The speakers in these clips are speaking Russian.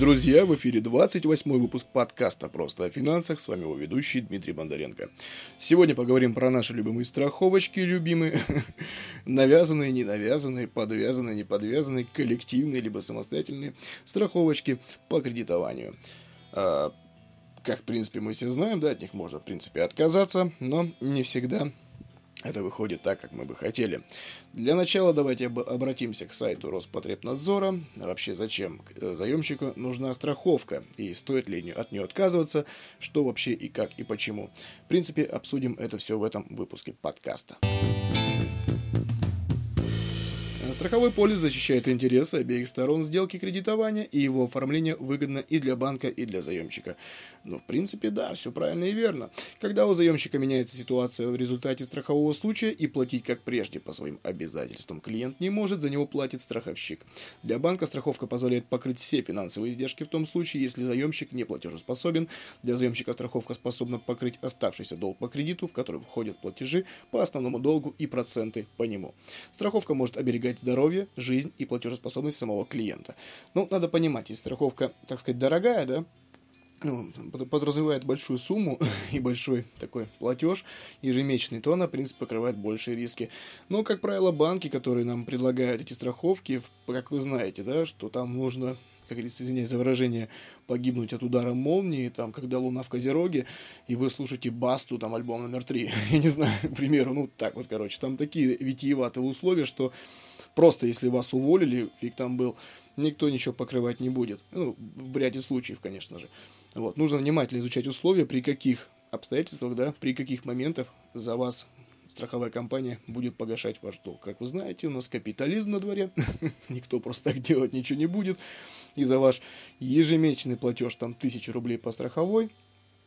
друзья! В эфире 28 выпуск подкаста «Просто о финансах». С вами его ведущий Дмитрий Бондаренко. Сегодня поговорим про наши любимые страховочки, любимые, навязанные, не навязанные, подвязанные, не подвязанные, коллективные, либо самостоятельные страховочки по кредитованию. А, как, в принципе, мы все знаем, да, от них можно, в принципе, отказаться, но не всегда это выходит так, как мы бы хотели. Для начала давайте обратимся к сайту Роспотребнадзора. Вообще, зачем э, заемщику нужна страховка и стоит ли от нее отказываться, что вообще и как и почему. В принципе, обсудим это все в этом выпуске подкаста. Страховой полис защищает интересы обеих сторон сделки кредитования, и его оформление выгодно и для банка, и для заемщика. Ну, в принципе, да, все правильно и верно. Когда у заемщика меняется ситуация в результате страхового случая и платить как прежде по своим обязательствам клиент не может, за него платит страховщик. Для банка страховка позволяет покрыть все финансовые издержки в том случае, если заемщик не платежеспособен. Для заемщика страховка способна покрыть оставшийся долг по кредиту, в который входят платежи по основному долгу и проценты по нему. Страховка может оберегать здоровье, жизнь и платежеспособность самого клиента. Ну, надо понимать, если страховка, так сказать, дорогая, да, ну, подразумевает большую сумму и большой такой платеж ежемесячный, то она, в принципе, покрывает большие риски. Но, как правило, банки, которые нам предлагают эти страховки, как вы знаете, да, что там нужно как говорится, извиняюсь за выражение, погибнуть от удара молнии, там, когда луна в Козероге, и вы слушаете Басту, там, альбом номер три, я не знаю, к примеру, ну, так вот, короче, там такие витиеватые условия, что просто если вас уволили, фиг там был, никто ничего покрывать не будет, ну, в ряде случаев, конечно же. Вот, нужно внимательно изучать условия, при каких обстоятельствах, да, при каких моментах за вас страховая компания будет погашать ваш долг. Как вы знаете, у нас капитализм на дворе, никто просто так делать ничего не будет. И за ваш ежемесячный платеж там 1000 рублей по страховой,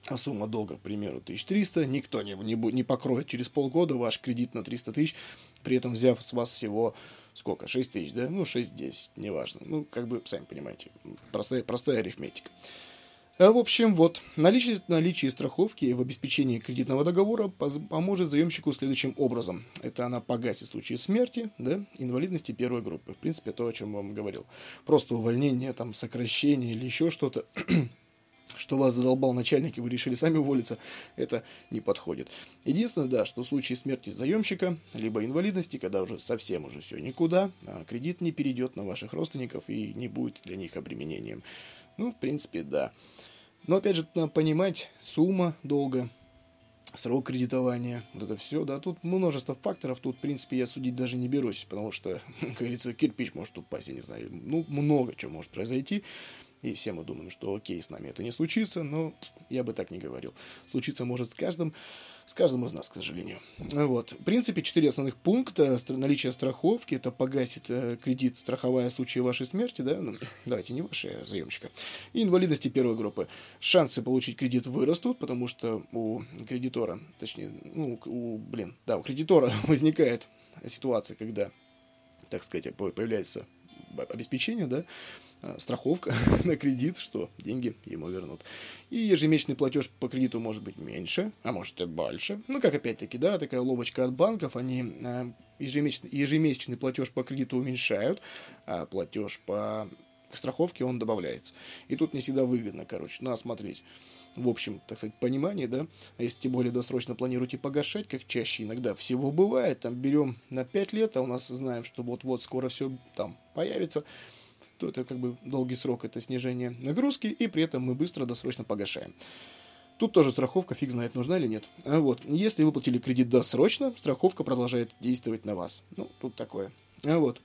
а сумма долга, к примеру, 1300, никто не, не, не покроет через полгода ваш кредит на 300 тысяч, при этом взяв с вас всего сколько, 6 тысяч, да, ну 6-10, неважно, ну как бы, сами понимаете, простая, простая арифметика. А, в общем, вот, наличие, наличие страховки в обеспечении кредитного договора поможет заемщику следующим образом. Это она погасит в случае смерти, да, инвалидности первой группы. В принципе, то, о чем я вам говорил. Просто увольнение, там, сокращение или еще что-то, что вас задолбал начальник, и вы решили сами уволиться, это не подходит. Единственное, да, что в случае смерти заемщика, либо инвалидности, когда уже совсем уже все никуда, а кредит не перейдет на ваших родственников и не будет для них обременением. Ну, в принципе, да. Но опять же, надо понимать сумма долга, срок кредитования, вот это все, да, тут множество факторов, тут, в принципе, я судить даже не берусь, потому что, как говорится, кирпич может упасть, я не знаю, ну, много чего может произойти, и все мы думаем, что окей, с нами это не случится, но я бы так не говорил. Случиться может с каждым, с каждым из нас, к сожалению. Вот. В принципе, четыре основных пункта. Наличие страховки, это погасит э, кредит страховая в случае вашей смерти, да, ну, давайте не вашей, а заемщика. И инвалидности первой группы. Шансы получить кредит вырастут, потому что у кредитора, точнее, ну, у, блин, да, у кредитора возникает ситуация, когда, так сказать, появляется обеспечение, да, Э, страховка на кредит, что деньги ему вернут. И ежемесячный платеж по кредиту может быть меньше, а может и больше. Ну, как опять-таки, да, такая ловочка от банков, они э, ежемесячный, ежемесячный платеж по кредиту уменьшают, а платеж по страховке он добавляется. И тут не всегда выгодно, короче, надо смотреть в общем, так сказать, понимании, да, а если тем более досрочно планируете погашать, как чаще иногда всего бывает, там берем на 5 лет, а у нас знаем, что вот-вот скоро все там появится, то это как бы долгий срок, это снижение нагрузки, и при этом мы быстро досрочно погашаем. Тут тоже страховка, фиг знает, нужна или нет. А вот, если выплатили кредит досрочно, страховка продолжает действовать на вас. Ну, тут такое. А вот.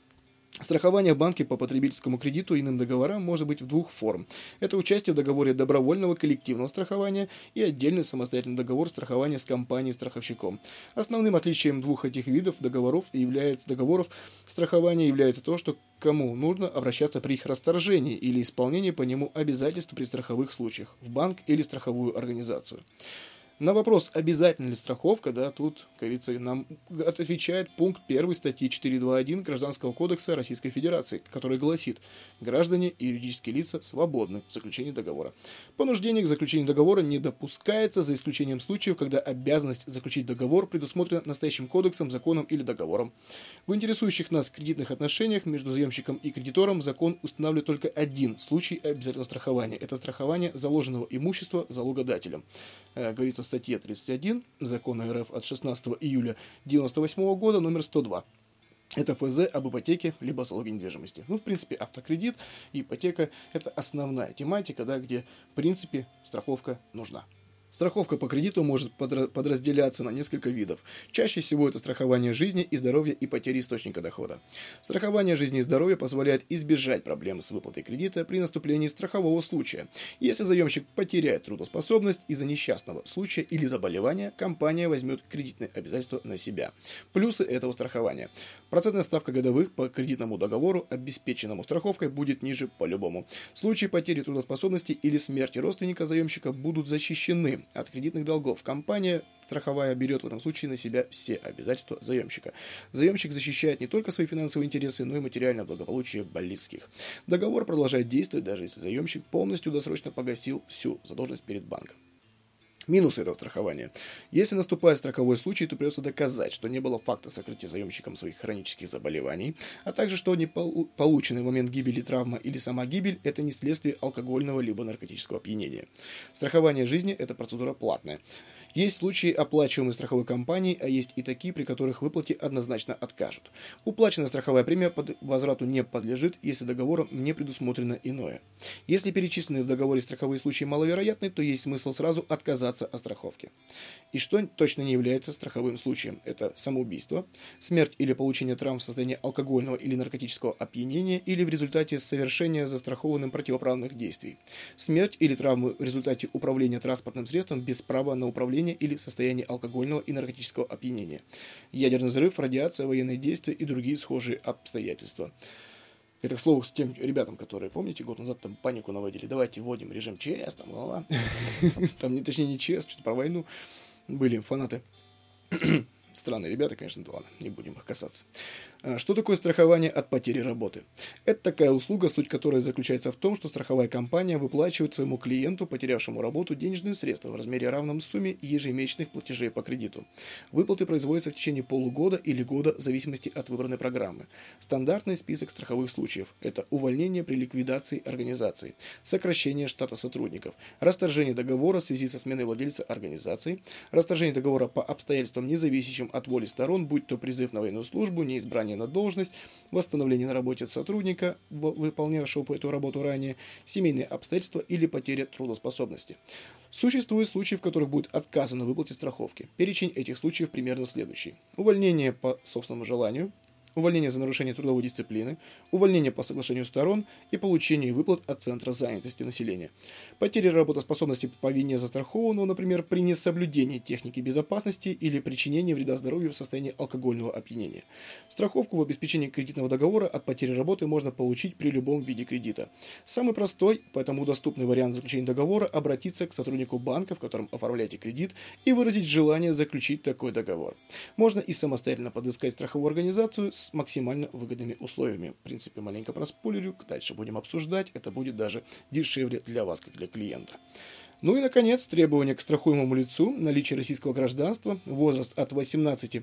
Страхование в банке по потребительскому кредиту и иным договорам может быть в двух форм. Это участие в договоре добровольного коллективного страхования и отдельный самостоятельный договор страхования с компанией-страховщиком. Основным отличием двух этих видов договоров является, договоров страхования является то, что кому нужно обращаться при их расторжении или исполнении по нему обязательств при страховых случаях в банк или страховую организацию. На вопрос, обязательно ли страховка, да, тут, говорится, нам отвечает пункт 1 статьи 421 Гражданского кодекса Российской Федерации, который гласит, граждане и юридические лица свободны в заключении договора. Понуждение к заключению договора не допускается за исключением случаев, когда обязанность заключить договор предусмотрена настоящим кодексом, законом или договором. В интересующих нас кредитных отношениях между заемщиком и кредитором закон устанавливает только один случай обязательного страхования. Это страхование заложенного имущества залогодателем. Э, говорится статье 31 Закона РФ от 16 июля 1998 года, номер 102. Это ФЗ об ипотеке, либо залоге недвижимости. Ну, в принципе, автокредит и ипотека – это основная тематика, да, где, в принципе, страховка нужна. Страховка по кредиту может подразделяться на несколько видов. Чаще всего это страхование жизни и здоровья и потери источника дохода. Страхование жизни и здоровья позволяет избежать проблем с выплатой кредита при наступлении страхового случая. Если заемщик потеряет трудоспособность из-за несчастного случая или заболевания, компания возьмет кредитные обязательства на себя. Плюсы этого страхования. Процентная ставка годовых по кредитному договору, обеспеченному страховкой, будет ниже по-любому. В случае потери трудоспособности или смерти родственника заемщика будут защищены от кредитных долгов. Компания страховая берет в этом случае на себя все обязательства заемщика. Заемщик защищает не только свои финансовые интересы, но и материальное благополучие близких. Договор продолжает действовать, даже если заемщик полностью досрочно погасил всю задолженность перед банком. Минусы этого страхования. Если наступает страховой случай, то придется доказать, что не было факта сокрытия заемщиком своих хронических заболеваний, а также что не полученный в момент гибели травма или сама гибель – это не следствие алкогольного либо наркотического опьянения. Страхование жизни – это процедура платная. Есть случаи, оплачиваемые страховой компанией, а есть и такие, при которых выплате однозначно откажут. Уплаченная страховая премия под возврату не подлежит, если договором не предусмотрено иное. Если перечисленные в договоре страховые случаи маловероятны, то есть смысл сразу отказаться от страховки. И что точно не является страховым случаем? Это самоубийство, смерть или получение травм в состоянии алкогольного или наркотического опьянения или в результате совершения застрахованным противоправных действий, смерть или травмы в результате управления транспортным средством без права на управление или в состоянии алкогольного и наркотического опьянения, ядерный взрыв, радиация, военные действия и другие схожие обстоятельства. Это, к слову, с тем ребятам, которые, помните, год назад там панику наводили. Давайте вводим режим ЧС, там, ла Там, не, точнее, не ЧС, что-то про войну были фанаты. Странные ребята, конечно, да ладно, не будем их касаться. А, что такое страхование от потери работы? Это такая услуга, суть которой заключается в том, что страховая компания выплачивает своему клиенту, потерявшему работу, денежные средства в размере равном сумме ежемесячных платежей по кредиту. Выплаты производятся в течение полугода или года в зависимости от выбранной программы. Стандартный список страховых случаев – это увольнение при ликвидации организации, сокращение штата сотрудников, расторжение договора в связи со сменой владельца организации, расторжение договора по обстоятельствам, независящим от воли сторон, будь то призыв на военную службу, неизбрание пребывания на должность, восстановление на работе сотрудника, выполнявшего эту работу ранее, семейные обстоятельства или потеря трудоспособности. Существуют случаи, в которых будет отказано в выплате страховки. Перечень этих случаев примерно следующий. Увольнение по собственному желанию – увольнение за нарушение трудовой дисциплины, увольнение по соглашению сторон и получение выплат от Центра занятости населения. Потеря работоспособности по вине застрахованного, например, при несоблюдении техники безопасности или причинении вреда здоровью в состоянии алкогольного опьянения. Страховку в обеспечении кредитного договора от потери работы можно получить при любом виде кредита. Самый простой, поэтому доступный вариант заключения договора – обратиться к сотруднику банка, в котором оформляете кредит, и выразить желание заключить такой договор. Можно и самостоятельно подыскать страховую организацию с максимально выгодными условиями. В принципе, маленько проспойлерю, дальше будем обсуждать, это будет даже дешевле для вас, как для клиента. Ну и, наконец, требования к страхуемому лицу, наличие российского гражданства, возраст от 18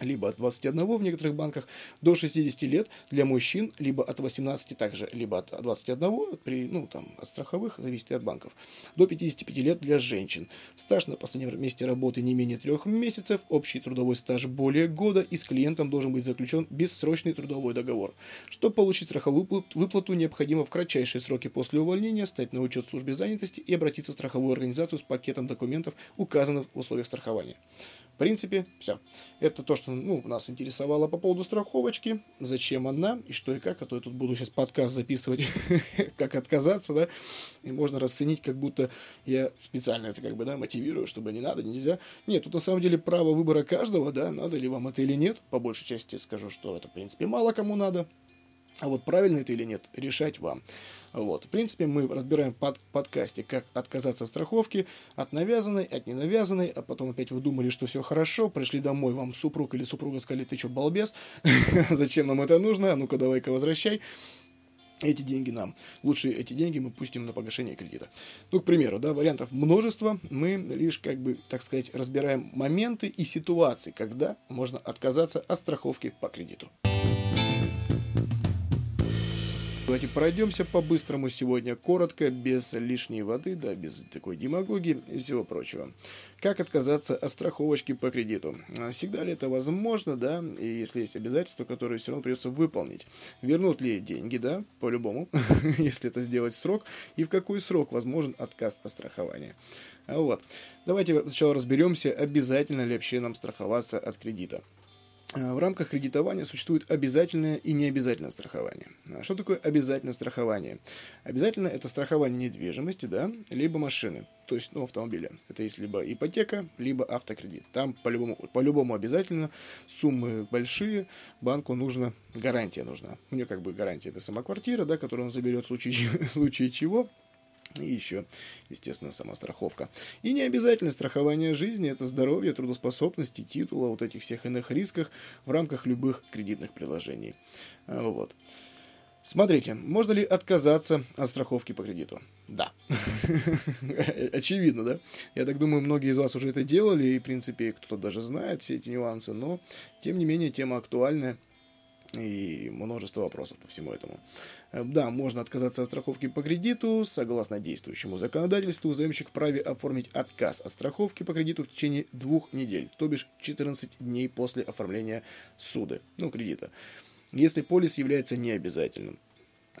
либо от 21 в некоторых банках до 60 лет для мужчин, либо от 18 также, либо от 21 при, ну, там, от страховых, зависит от банков, до 55 лет для женщин. Стаж на последнем месте работы не менее трех месяцев, общий трудовой стаж более года и с клиентом должен быть заключен бессрочный трудовой договор. Чтобы получить страховую выплату, необходимо в кратчайшие сроки после увольнения стать на учет в службе занятости и обратиться в страховую организацию с пакетом документов, указанных в условиях страхования. В принципе, все. Это то, что ну, нас интересовало по поводу страховочки, зачем она и что и как. А то я тут буду сейчас подкаст записывать, как отказаться, да, и можно расценить, как будто я специально это как бы, да, мотивирую, чтобы не надо, нельзя. Нет, тут на самом деле право выбора каждого, да, надо ли вам это или нет. По большей части скажу, что это, в принципе, мало кому надо. А вот правильно это или нет, решать вам. Вот. В принципе, мы разбираем под подкасте, как отказаться от страховки, от навязанной, от ненавязанной, а потом опять вы думали, что все хорошо, пришли домой, вам супруг или супруга сказали, ты что, балбес, зачем нам это нужно, а ну-ка давай-ка возвращай эти деньги нам. Лучше эти деньги мы пустим на погашение кредита. Ну, к примеру, да, вариантов множество. Мы лишь, как бы, так сказать, разбираем моменты и ситуации, когда можно отказаться от страховки по кредиту. Давайте пройдемся по-быстрому сегодня, коротко, без лишней воды, да, без такой демагогии и всего прочего. Как отказаться от страховочки по кредиту? А, всегда ли это возможно, да, и если есть обязательства, которые все равно придется выполнить? Вернут ли деньги, да, по-любому, если это сделать в срок, и в какой срок возможен отказ от страхования? А вот. Давайте сначала разберемся, обязательно ли вообще нам страховаться от кредита. Э, в рамках кредитования существует обязательное и необязательное страхование. А что такое обязательное страхование? Обязательно это страхование недвижимости, да, либо машины, то есть ну, автомобиля. Это есть либо ипотека, либо автокредит. Там по-любому, по-любому обязательно суммы большие, банку нужна гарантия нужна. У нее как бы гарантия это сама квартира, да, которую он заберет в случае, в случае чего, и еще, естественно, сама страховка. И не обязательно страхование жизни – это здоровье, трудоспособности, титула, вот этих всех иных рисках в рамках любых кредитных приложений. А, вот. Смотрите, можно ли отказаться от страховки по кредиту? Да. Очевидно, да? Я так думаю, многие из вас уже это делали, и, в принципе, кто-то даже знает все эти нюансы, но, тем не менее, тема актуальная – и множество вопросов по всему этому. Э, да, можно отказаться от страховки по кредиту. Согласно действующему законодательству, заемщик вправе оформить отказ от страховки по кредиту в течение двух недель, то бишь 14 дней после оформления суды, ну, кредита, если полис является необязательным.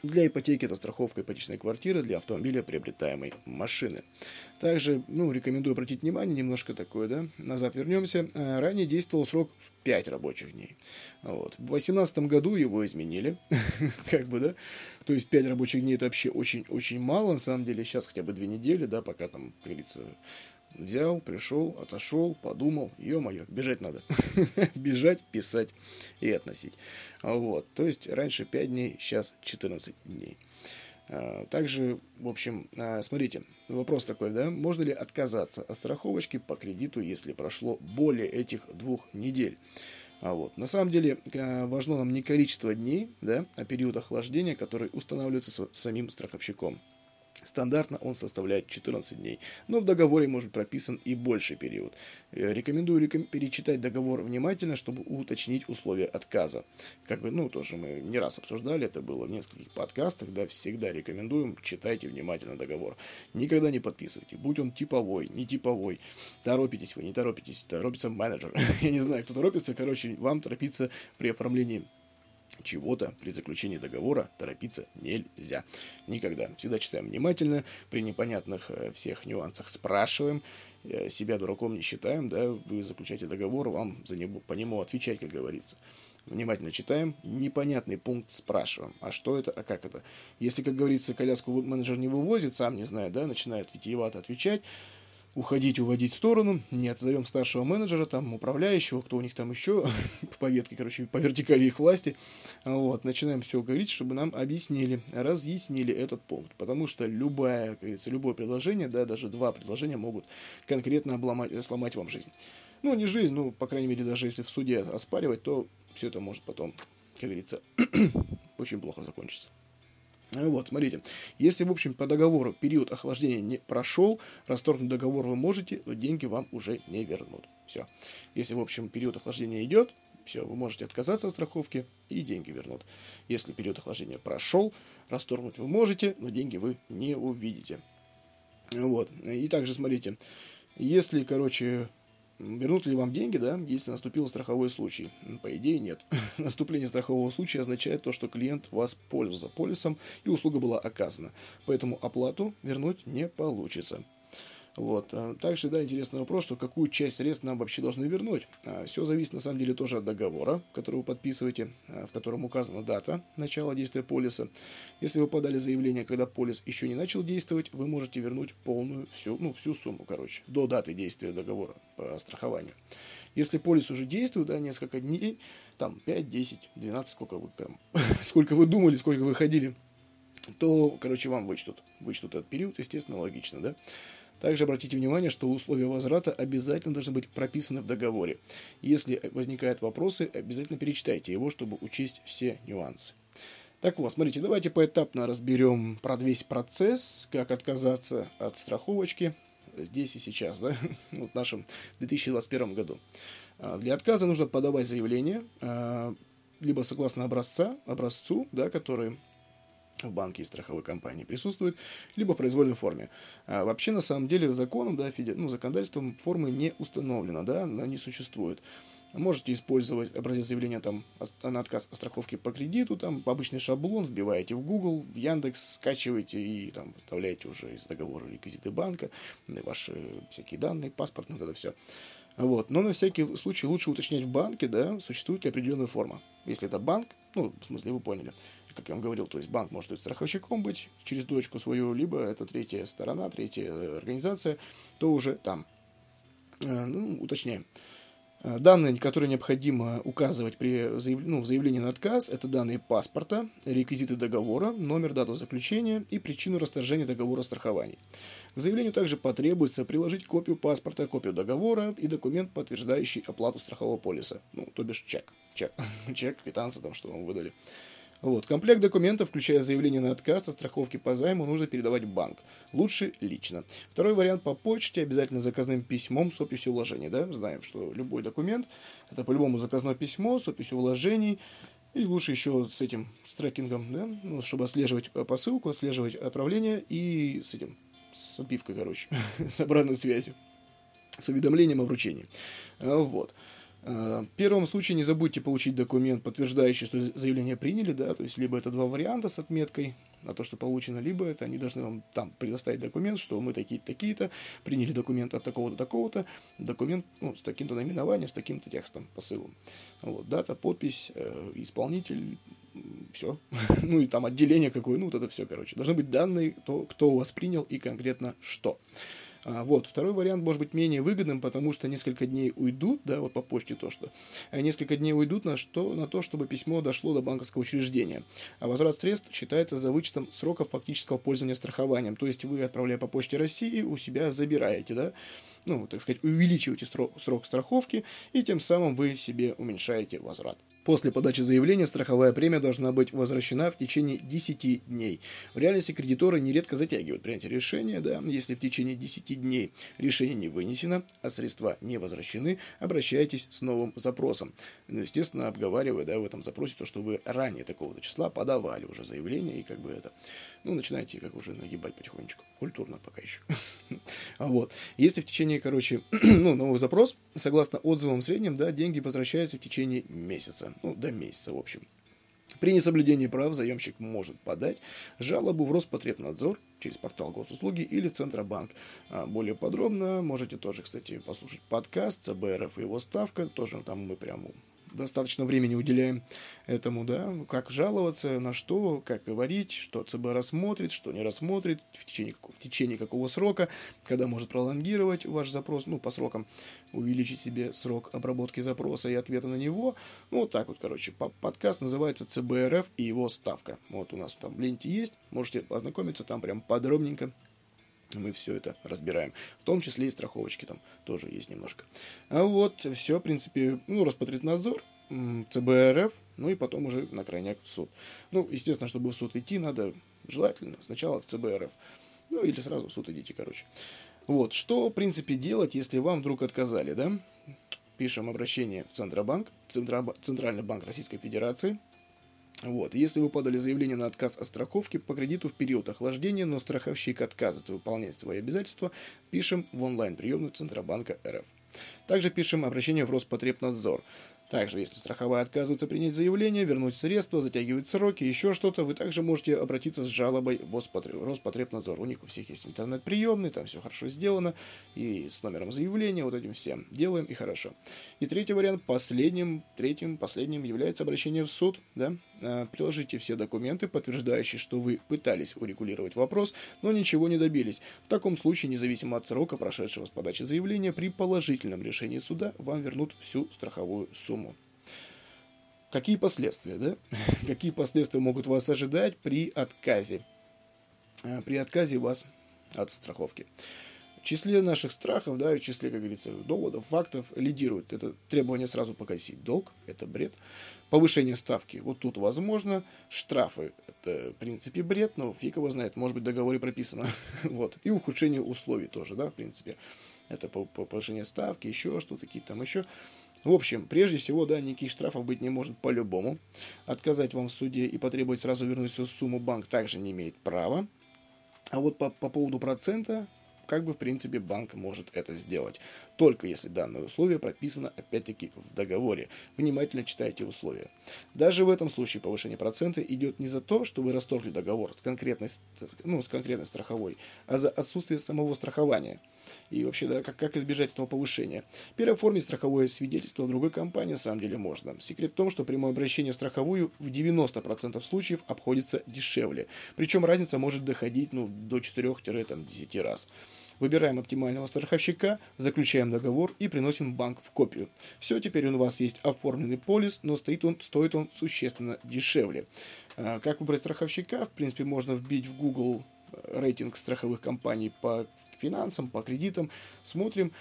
Для ипотеки это страховка ипотечной квартиры, для автомобиля приобретаемой машины. Также, ну, рекомендую обратить внимание, немножко такое, да, назад вернемся. Э, ранее действовал срок в 5 рабочих дней. Вот. В 2018 году его изменили, как бы, да, то есть 5 рабочих дней это вообще очень-очень мало, на самом деле, сейчас хотя бы 2 недели, да, пока там, как говорится, Взял, пришел, отошел, подумал, ё-моё, бежать надо. бежать, писать и относить. Вот, то есть раньше 5 дней, сейчас 14 дней. А, также, в общем, а, смотрите, вопрос такой, да, можно ли отказаться от страховочки по кредиту, если прошло более этих двух недель? А вот. На самом деле а, важно нам не количество дней, да, а период охлаждения, который устанавливается самим страховщиком. Стандартно он составляет 14 дней, но в договоре может прописан и больший период. Э, рекомендую перечитать договор внимательно, чтобы уточнить условия отказа. Как бы, ну, тоже мы не раз обсуждали, это было в нескольких подкастах, да, всегда рекомендуем, читайте внимательно договор. Никогда не подписывайте, будь он типовой, не типовой. Торопитесь вы, не торопитесь, торопится менеджер. Я не знаю, кто торопится, короче, вам торопиться при оформлении чего-то при заключении договора торопиться нельзя. Никогда. Всегда читаем внимательно, при непонятных э, всех нюансах спрашиваем, э, себя дураком не считаем, да, вы заключаете договор, вам за него, по нему отвечать, как говорится. Внимательно читаем, непонятный пункт спрашиваем, а что это, а как это. Если, как говорится, коляску менеджер не вывозит, сам не знает, да, начинает витиевато отвечать, уходить, уводить в сторону. Нет, зовем старшего менеджера, там, управляющего, кто у них там еще, по ветке, короче, по вертикали их власти. Вот, начинаем все говорить, чтобы нам объяснили, разъяснили этот пункт. Потому что любая, как говорится, любое предложение, да, даже два предложения могут конкретно обломать, сломать вам жизнь. Ну, не жизнь, ну, по крайней мере, даже если в суде оспаривать, то все это может потом, как говорится, очень плохо закончиться. Вот, смотрите, если, в общем, по договору период охлаждения не прошел, расторгнуть договор вы можете, но деньги вам уже не вернут. Все. Если, в общем, период охлаждения идет, все, вы можете отказаться от страховки и деньги вернут. Если период охлаждения прошел, расторгнуть вы можете, но деньги вы не увидите. Вот. И также смотрите, если, короче, Вернут ли вам деньги, да, если наступил страховой случай? По идее, нет. Наступление страхового случая означает то, что клиент воспользовался полисом и услуга была оказана. Поэтому оплату вернуть не получится. Вот. А также, да, интересный вопрос, что какую часть средств нам вообще должны вернуть. А, Все зависит, на самом деле, тоже от договора, который вы подписываете, а, в котором указана дата начала действия полиса. Если вы подали заявление, когда полис еще не начал действовать, вы можете вернуть полную, всю, ну, всю сумму, короче, до даты действия договора по страхованию. Если полис уже действует, да, несколько дней, там 5, 10, 12, сколько вы, там, сколько вы думали, сколько вы ходили, то, короче, вам вычтут. Вычтут этот период, естественно, логично, да. Также обратите внимание, что условия возврата обязательно должны быть прописаны в договоре. Если возникают вопросы, обязательно перечитайте его, чтобы учесть все нюансы. Так вот, смотрите, давайте поэтапно разберем про весь процесс, как отказаться от страховочки здесь и сейчас, да, вот в нашем 2021 году. А, для отказа нужно подавать заявление, а, либо согласно образца, образцу, да, который в банке и страховой компании присутствует, либо в произвольной форме. А вообще, на самом деле, законом, да, феди... ну, законодательством формы не установлено, да, она не существует. Можете использовать образец заявления там, на отказ о страховке по кредиту, там обычный шаблон, вбиваете в Google, в Яндекс, скачиваете и там вставляете уже из договора реквизиты банка, ваши всякие данные, паспорт, ну это все. Вот. Но на всякий случай лучше уточнять в банке, да, существует ли определенная форма. Если это банк, ну, в смысле, вы поняли, как я вам говорил, то есть банк может быть страховщиком быть через дочку свою, либо это третья сторона, третья организация, то уже там. Э, ну, уточняем. Э, данные, которые необходимо указывать при заяв... ну, заявлении на отказ, это данные паспорта, реквизиты договора, номер, дату заключения и причину расторжения договора страхования. К заявлению также потребуется приложить копию паспорта, копию договора и документ, подтверждающий оплату страхового полиса. Ну, то бишь чек. Чек, чек квитанция, там, что вам выдали. Вот. Комплект документов, включая заявление на отказ о страховке по займу, нужно передавать в банк. Лучше лично. Второй вариант по почте, обязательно заказным письмом с описью вложений. Да? Знаем, что любой документ – это по-любому заказное письмо с описью вложений. И лучше еще с этим, с трекингом, да? ну, чтобы отслеживать посылку, отслеживать отправление и с этим, с обивкой, короче, с обратной связью, с уведомлением о вручении. Вот. Э, в первом случае не забудьте получить документ, подтверждающий, что заявление приняли, да, то есть либо это два варианта с отметкой на то, что получено, либо это они должны вам там предоставить документ, что мы такие-то, такие-то, приняли документ от такого-то, такого-то, документ ну, с таким-то наименованием, с таким-то текстом, посылом. Вот, дата, подпись, э, исполнитель, все. ну и там отделение какое, ну вот это все, короче. Должны быть данные, кто, кто у вас принял и конкретно что. А, вот. Второй вариант может быть менее выгодным, потому что несколько дней уйдут, да, вот по почте то, что а несколько дней уйдут на, что, на то, чтобы письмо дошло до банковского учреждения. А возврат средств считается за вычетом сроков фактического пользования страхованием. То есть вы, отправляя по почте России, у себя забираете, да, ну, так сказать, увеличиваете срок, срок страховки, и тем самым вы себе уменьшаете возврат. После подачи заявления страховая премия должна быть возвращена в течение 10 дней. В реальности кредиторы нередко затягивают принятие решения, да, если в течение 10 дней решение не вынесено, а средства не возвращены, обращайтесь с новым запросом. Ну, естественно, обговаривая, да, в этом запросе то, что вы ранее такого числа подавали уже заявление, и как бы это, ну, начинаете как уже нагибать потихонечку. Культурно пока еще. А вот. Если в течение, короче, ну, новый запрос, согласно отзывам в среднем, да, деньги возвращаются в течение месяца ну, до месяца, в общем. При несоблюдении прав заемщик может подать жалобу в Роспотребнадзор через портал госуслуги или Центробанк. А более подробно можете тоже, кстати, послушать подкаст ЦБРФ и его ставка. Тоже там мы прямо достаточно времени уделяем этому, да, как жаловаться, на что, как говорить, что ЦБ рассмотрит, что не рассмотрит, в течение, в течение какого срока, когда может пролонгировать ваш запрос, ну, по срокам, увеличить себе срок обработки запроса и ответа на него. Ну, вот так вот, короче, подкаст называется ЦБРФ и его ставка. Вот у нас там в ленте есть, можете ознакомиться, там прям подробненько мы все это разбираем. В том числе и страховочки там тоже есть немножко. А вот, все, в принципе, ну, Роспотребнадзор, ЦБРФ, ну и потом уже на крайняк в суд. Ну, естественно, чтобы в суд идти, надо желательно сначала в ЦБРФ. Ну, или сразу в суд идите, короче. Вот, что, в принципе, делать, если вам вдруг отказали, да? Пишем обращение в Центробанк, Центральный банк Российской Федерации, вот. Если вы подали заявление на отказ от страховки по кредиту в период охлаждения, но страховщик отказывается выполнять свои обязательства, пишем в онлайн-приемную Центробанка РФ. Также пишем обращение в Роспотребнадзор. Также, если страховая отказывается принять заявление, вернуть средства, затягивает сроки, еще что-то, вы также можете обратиться с жалобой в Роспотребнадзор. У них у всех есть интернет-приемный, там все хорошо сделано, и с номером заявления, вот этим всем делаем, и хорошо. И третий вариант, последним, третьим, последним является обращение в суд, да, а, приложите все документы, подтверждающие, что вы пытались урегулировать вопрос, но ничего не добились. В таком случае, независимо от срока, прошедшего с подачи заявления, при положительном решении решении суда вам вернут всю страховую сумму. Какие последствия, да? Какие последствия могут вас ожидать при отказе? А, при отказе вас от страховки. В числе наших страхов, да, в числе, как говорится, доводов, фактов лидирует это требование сразу погасить долг, это бред. Повышение ставки, вот тут возможно. Штрафы, это в принципе бред, но фиг его знает, может быть в договоре прописано. вот. И ухудшение условий тоже, да, в принципе. Это повышение ставки, еще что-то, какие-то там еще. В общем, прежде всего, да, никаких штрафов быть не может по-любому. Отказать вам в суде и потребовать сразу вернуть всю сумму банк также не имеет права. А вот по, по поводу процента, как бы, в принципе, банк может это сделать. Только если данное условие прописано, опять-таки, в договоре. Внимательно читайте условия. Даже в этом случае повышение процента идет не за то, что вы расторгли договор с конкретной, ну, с конкретной страховой, а за отсутствие самого страхования. И вообще, да, как, как избежать этого повышения? Переоформить страховое свидетельство в другой компании на самом деле можно. Секрет в том, что прямое обращение в страховую в 90% случаев обходится дешевле. Причем разница может доходить ну, до 4-10 раз. Выбираем оптимального страховщика, заключаем договор и приносим банк в копию. Все, теперь у вас есть оформленный полис, но стоит он, стоит он существенно дешевле. А, как выбрать страховщика? В принципе, можно вбить в Google э, рейтинг страховых компаний по финансам, по кредитам. Смотрим,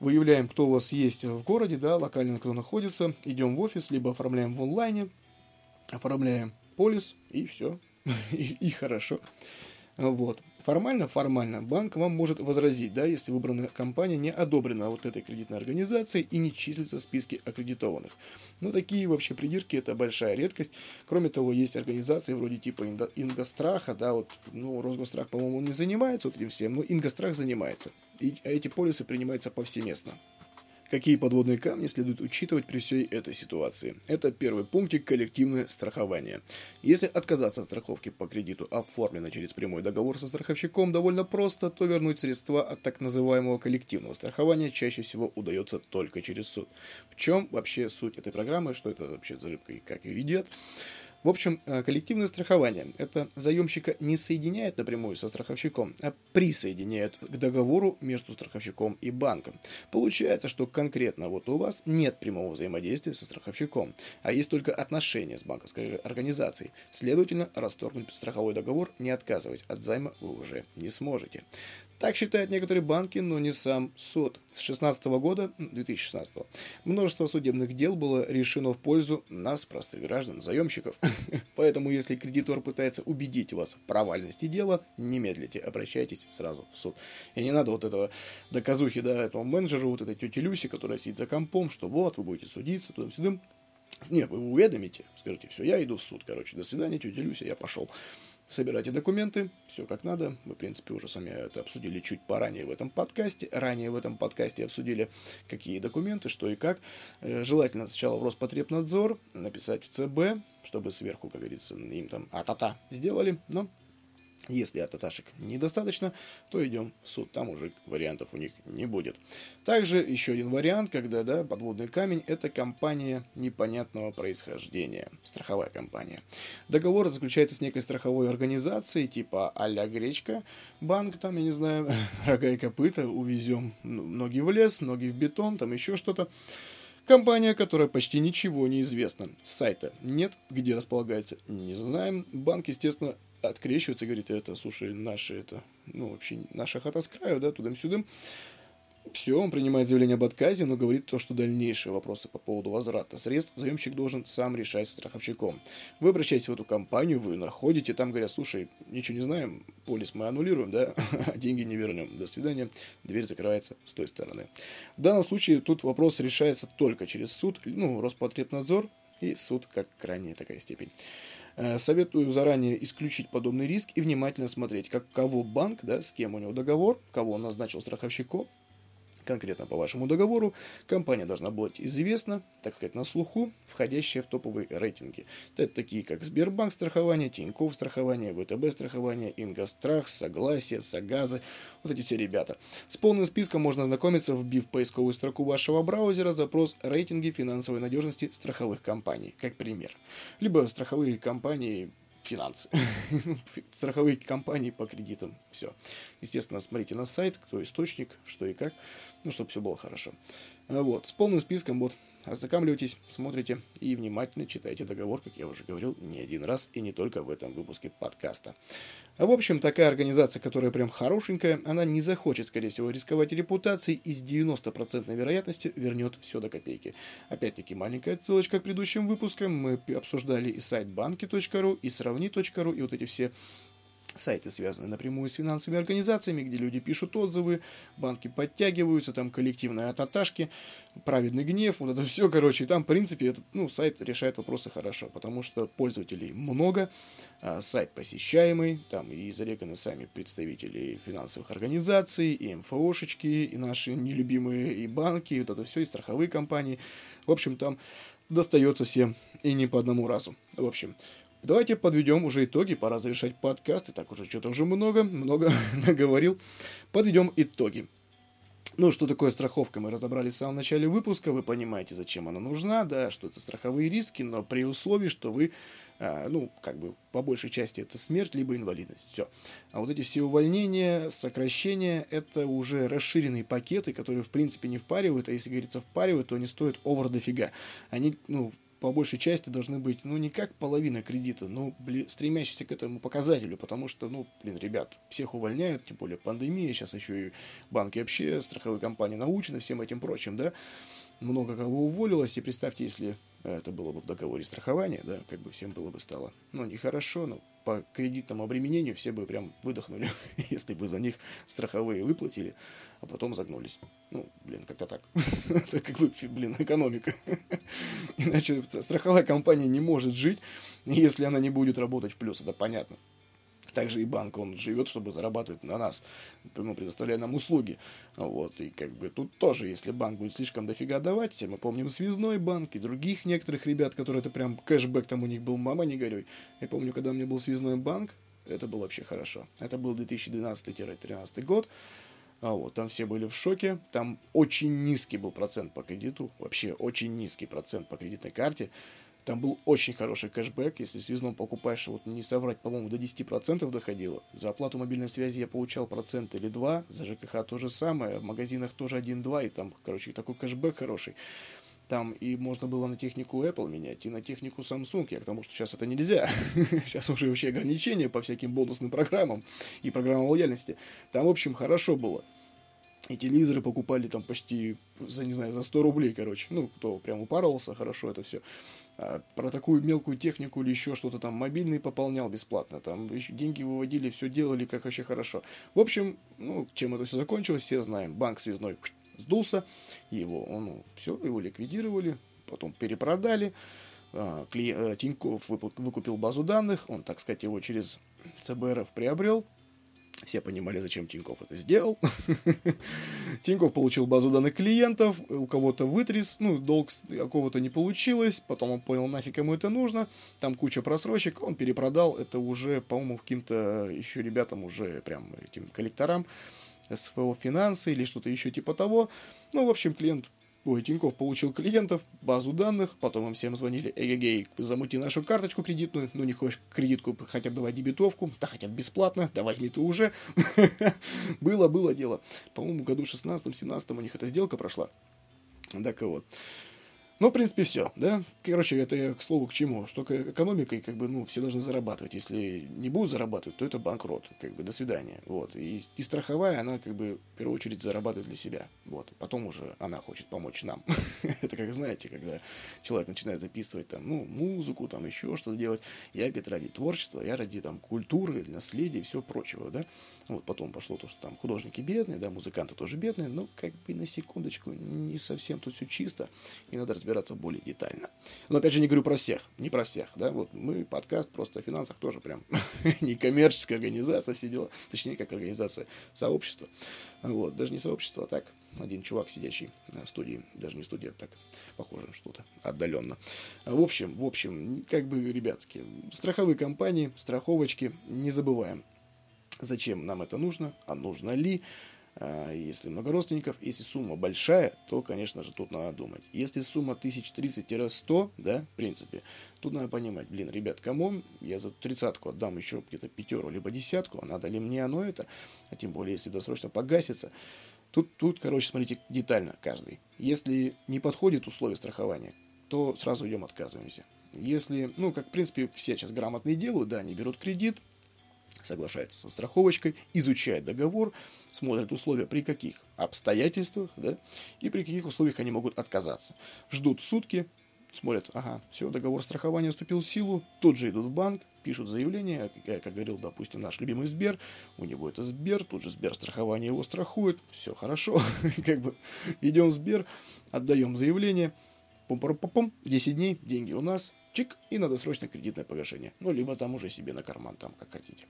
выявляем, кто у вас есть в городе, да, локально кто находится. Идем в офис, либо оформляем в онлайне, оформляем полис и все. и, хорошо. Вот. Формально, формально, банк вам может возразить, да, если выбранная компания не одобрена вот этой кредитной организацией и не числится в списке аккредитованных. Но такие вообще придирки это большая редкость. Кроме того, есть организации вроде типа Ингостраха, да, вот, ну, Росгострах, по-моему, не занимается вот этим всем, но Ингострах занимается. И эти полисы принимаются повсеместно. Какие подводные камни следует учитывать при всей этой ситуации? Это первый пунктик – коллективное страхование. Если отказаться от страховки по кредиту, оформленной через прямой договор со страховщиком, довольно просто, то вернуть средства от так называемого коллективного страхования чаще всего удается только через суд. В чем вообще суть этой программы, что это вообще за рыбка и как ее едят? В общем, э, коллективное страхование – это заемщика не соединяет напрямую со страховщиком, а присоединяет к договору между страховщиком и банком. Получается, что конкретно вот у вас нет прямого взаимодействия со страховщиком, а есть только отношения с банковской организацией. Следовательно, расторгнуть страховой договор, не отказываясь от займа, вы уже не сможете. Так считают некоторые банки, но не сам суд. С 2016 года, 2016, множество судебных дел было решено в пользу нас, простых граждан, заемщиков. Поэтому, если кредитор пытается убедить вас в провальности дела, не медлите, обращайтесь сразу в суд. И не надо вот этого доказухи, да, этому менеджеру, вот этой тете Люси, которая сидит за компом, что вот, вы будете судиться, туда-сюда. Нет, вы уведомите, скажите, все, я иду в суд, короче, до свидания, тетя Люся, я пошел собирайте документы, все как надо. Мы, в принципе, уже сами это обсудили чуть поранее в этом подкасте. Ранее в этом подкасте обсудили, какие документы, что и как. Э, желательно сначала в Роспотребнадзор написать в ЦБ, чтобы сверху, как говорится, им там а-та-та сделали. Но если от аташек недостаточно, то идем в суд, там уже вариантов у них не будет. Также еще один вариант, когда да, подводный камень – это компания непонятного происхождения, страховая компания. Договор заключается с некой страховой организацией, типа а-ля Гречка, банк там, я не знаю, рога и копыта, увезем ноги в лес, ноги в бетон, там еще что-то. Компания, которая почти ничего не известна. Сайта нет, где располагается, не знаем. Банк, естественно, открещивается говорит, это, слушай, наши, это, ну, вообще, наша хата с краю, да, туда-сюда. Все, он принимает заявление об отказе, но говорит то, что дальнейшие вопросы по поводу возврата средств заемщик должен сам решать с страховщиком. Вы обращаетесь в эту компанию, вы находите, там говорят, слушай, ничего не знаем, полис мы аннулируем, да, а деньги не вернем. До свидания, дверь закрывается с той стороны. В данном случае тут вопрос решается только через суд, ну, Роспотребнадзор и суд как крайняя такая степень. Э, советую заранее исключить подобный риск и внимательно смотреть, как кого банк, да, с кем у него договор, кого он назначил страховщиком, Конкретно по вашему договору компания должна быть известна, так сказать, на слуху, входящая в топовые рейтинги. Это такие, как Сбербанк страхование, Тинькофф страхование, ВТБ страхование, Ингострах, Согласие, Сагазы, вот эти все ребята. С полным списком можно ознакомиться, вбив поисковую строку вашего браузера запрос «Рейтинги финансовой надежности страховых компаний», как пример. Либо страховые компании финансы. Страховые компании по кредитам. Все. Естественно, смотрите на сайт, кто источник, что и как, ну, чтобы все было хорошо. Вот, с полным списком, вот, ознакомливайтесь, смотрите и внимательно читайте договор, как я уже говорил не один раз и не только в этом выпуске подкаста. В общем, такая организация, которая прям хорошенькая, она не захочет, скорее всего, рисковать репутацией и с 90% вероятностью вернет все до копейки. Опять-таки, маленькая ссылочка к предыдущим выпускам. Мы обсуждали и сайт банки.ру, и сравни.ру, и вот эти все сайты, связанные напрямую с финансовыми организациями, где люди пишут отзывы, банки подтягиваются, там коллективные таташки, праведный гнев, вот это все, короче, и там, в принципе, этот, ну, сайт решает вопросы хорошо, потому что пользователей много, а сайт посещаемый, там и зареканы сами представители финансовых организаций, и МФОшечки, и наши нелюбимые и банки, и вот это все, и страховые компании, в общем, там достается всем, и не по одному разу. В общем, Давайте подведем уже итоги, пора завершать подкаст, и так уже что-то уже много, много наговорил. Подведем итоги. Ну, что такое страховка, мы разобрали в самом начале выпуска, вы понимаете, зачем она нужна, да, что это страховые риски, но при условии, что вы, а, ну, как бы, по большей части это смерть, либо инвалидность, все. А вот эти все увольнения, сокращения, это уже расширенные пакеты, которые, в принципе, не впаривают, а если, говорится, впаривают, то они стоят овер дофига. Они, ну, по большей части должны быть, ну, не как половина кредита, но, блин, стремящиеся к этому показателю, потому что, ну, блин, ребят, всех увольняют, тем более пандемия, сейчас еще и банки вообще, страховые компании научены всем этим прочим, да, много кого уволилось, и представьте, если это было бы в договоре страхования, да, как бы всем было бы стало, ну, нехорошо, но по кредитному обременению все бы прям выдохнули, если бы за них страховые выплатили, а потом загнулись. Ну, блин, как-то так. Это как бы, блин, экономика. Иначе страховая компания не может жить, если она не будет работать в плюс, это понятно. Также и банк, он живет, чтобы зарабатывать на нас, ну, предоставляя нам услуги. Вот, и как бы тут тоже, если банк будет слишком дофига давать, все мы помним связной банк и других некоторых ребят, которые это прям кэшбэк там у них был, мама не горюй. Я помню, когда у меня был связной банк, это было вообще хорошо. Это был 2012-2013 год. А вот, там все были в шоке. Там очень низкий был процент по кредиту. Вообще очень низкий процент по кредитной карте. Там был очень хороший кэшбэк, если в связном покупаешь, вот не соврать, по-моему, до 10% доходило. За оплату мобильной связи я получал процент или два, за ЖКХ то же самое, в магазинах тоже 1-2, и там, короче, такой кэшбэк хороший. Там и можно было на технику Apple менять, и на технику Samsung, я к тому, что сейчас это нельзя. сейчас уже вообще ограничения по всяким бонусным программам и программам лояльности. Там, в общем, хорошо было. И телевизоры покупали там почти за, не знаю, за 100 рублей, короче. Ну, кто прям упарывался, хорошо это все. А про такую мелкую технику или еще что-то там мобильный пополнял бесплатно. Там еще деньги выводили, все делали как вообще хорошо. В общем, ну, чем это все закончилось, все знаем. Банк связной сдулся, его, ну, все, его ликвидировали, потом перепродали. А, Клиент, Тиньков выкупил базу данных, он, так сказать, его через ЦБРФ приобрел, все понимали, зачем Тиньков это сделал. Тиньков получил базу данных клиентов, у кого-то вытряс, ну, долг у кого-то не получилось, потом он понял, нафиг ему это нужно, там куча просрочек, он перепродал это уже, по-моему, каким-то еще ребятам, уже прям этим коллекторам, СФО финансы или что-то еще типа того. Ну, в общем, клиент Ой, Тиньков получил клиентов, базу данных, потом им всем звонили, эгегей, замути нашу карточку кредитную, ну не хочешь кредитку, хотя бы давай дебетовку, да хотя бы бесплатно, да возьми ты уже. было, было дело. По-моему, году 16-17 у них эта сделка прошла. Так вот. Ну, в принципе, все, да. Короче, это я к слову к чему, что экономикой, как бы, ну, все должны зарабатывать. Если не будут зарабатывать, то это банкрот, как бы, до свидания. Вот. И, и страховая, она, как бы, в первую очередь зарабатывает для себя. Вот. Потом уже она хочет помочь нам. это как, знаете, когда человек начинает записывать, там, ну, музыку, там, еще что-то делать. Я, говорит, ради творчества, я ради, там, культуры, наследия и всего прочего, да. Вот потом пошло то, что там художники бедные, да, музыканты тоже бедные, но, как бы, на секундочку, не совсем тут все чисто, и надо разбираться разбираться более детально. Но опять же не говорю про всех, не про всех, да, вот мы подкаст просто о финансах тоже прям не коммерческая организация, все дела, точнее как организация сообщества, вот, даже не сообщество, а так, один чувак, сидящий в студии, даже не студия, так, похоже что-то отдаленно. В общем, в общем, как бы, ребятки, страховые компании, страховочки, не забываем, зачем нам это нужно, а нужно ли, а, если много родственников, если сумма большая, то, конечно же, тут надо думать. Если сумма 1030-100, да, в принципе, тут надо понимать, блин, ребят, кому я за тридцатку отдам еще где-то пятеру, либо десятку, а надо ли мне оно это, а тем более, если досрочно погасится, Тут, тут, короче, смотрите детально каждый. Если не подходит условия страхования, то сразу идем отказываемся. Если, ну, как, в принципе, все сейчас грамотные делают, да, они берут кредит, соглашаются со страховочкой, изучают договор, смотрят условия, при каких обстоятельствах, да, и при каких условиях они могут отказаться. Ждут сутки, смотрят, ага, все, договор страхования вступил в силу, тут же идут в банк, пишут заявление, как, как говорил, допустим, наш любимый Сбер, у него это Сбер, тут же Сбер страхование его страхует, все хорошо, как бы идем в Сбер, отдаем заявление, пум-пум-пум, 10 дней, деньги у нас, чик, и надо срочно кредитное погашение. Ну, либо там уже себе на карман, там, как хотите.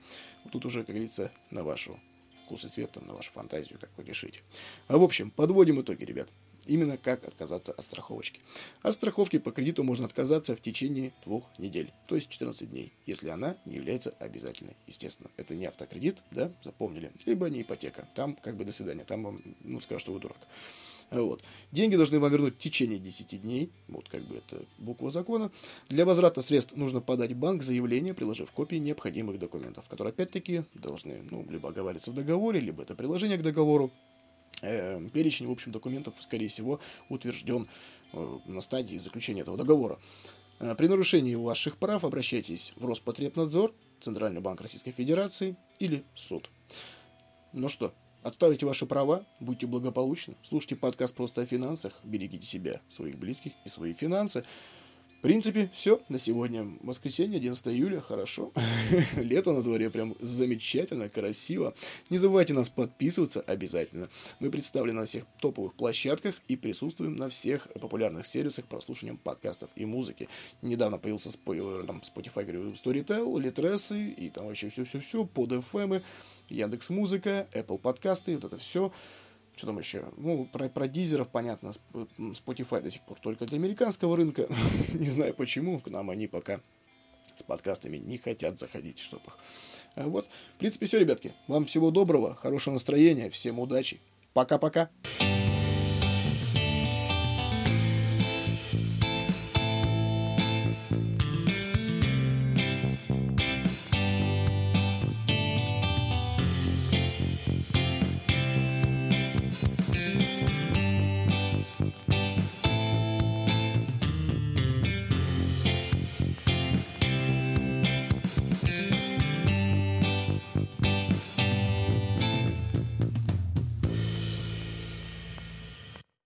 Тут уже, как говорится, на вашу вкус и цвет, там, на вашу фантазию, как вы решите. А в общем, подводим итоги, ребят. Именно как отказаться от страховочки. От страховки по кредиту можно отказаться в течение двух недель, то есть 14 дней, если она не является обязательной. Естественно, это не автокредит, да, запомнили, либо не ипотека. Там как бы до свидания, там вам, ну, скажут, что вы дурак. Вот. Деньги должны вам вернуть в течение 10 дней. Вот как бы это буква закона. Для возврата средств нужно подать в банк заявление, приложив копии необходимых документов, которые опять-таки должны ну, либо оговариваться в договоре, либо это приложение к договору. Э, перечень, в общем, документов, скорее всего, утвержден э, на стадии заключения этого договора. Э, при нарушении ваших прав обращайтесь в Роспотребнадзор, Центральный банк Российской Федерации или суд. Ну что, Отставите ваши права, будьте благополучны, слушайте подкаст просто о финансах, берегите себя, своих близких и свои финансы. В принципе, все на сегодня. Воскресенье, 11 июля, хорошо. Лето на дворе, прям замечательно, красиво. Не забывайте нас подписываться обязательно. Мы представлены на всех топовых площадках и присутствуем на всех популярных сервисах прослушивания подкастов и музыки. Недавно появился там, Spotify, говорю, Storytel, Литресы и там вообще все-все-все, под FM, Яндекс Музыка, Apple подкасты, вот это все. Что там еще? Ну, про, про дизеров, понятно, Spotify до сих пор только для американского рынка. не знаю почему, к нам они пока с подкастами не хотят заходить, чтобы их. А вот, в принципе, все, ребятки. Вам всего доброго, хорошего настроения, всем удачи. Пока-пока.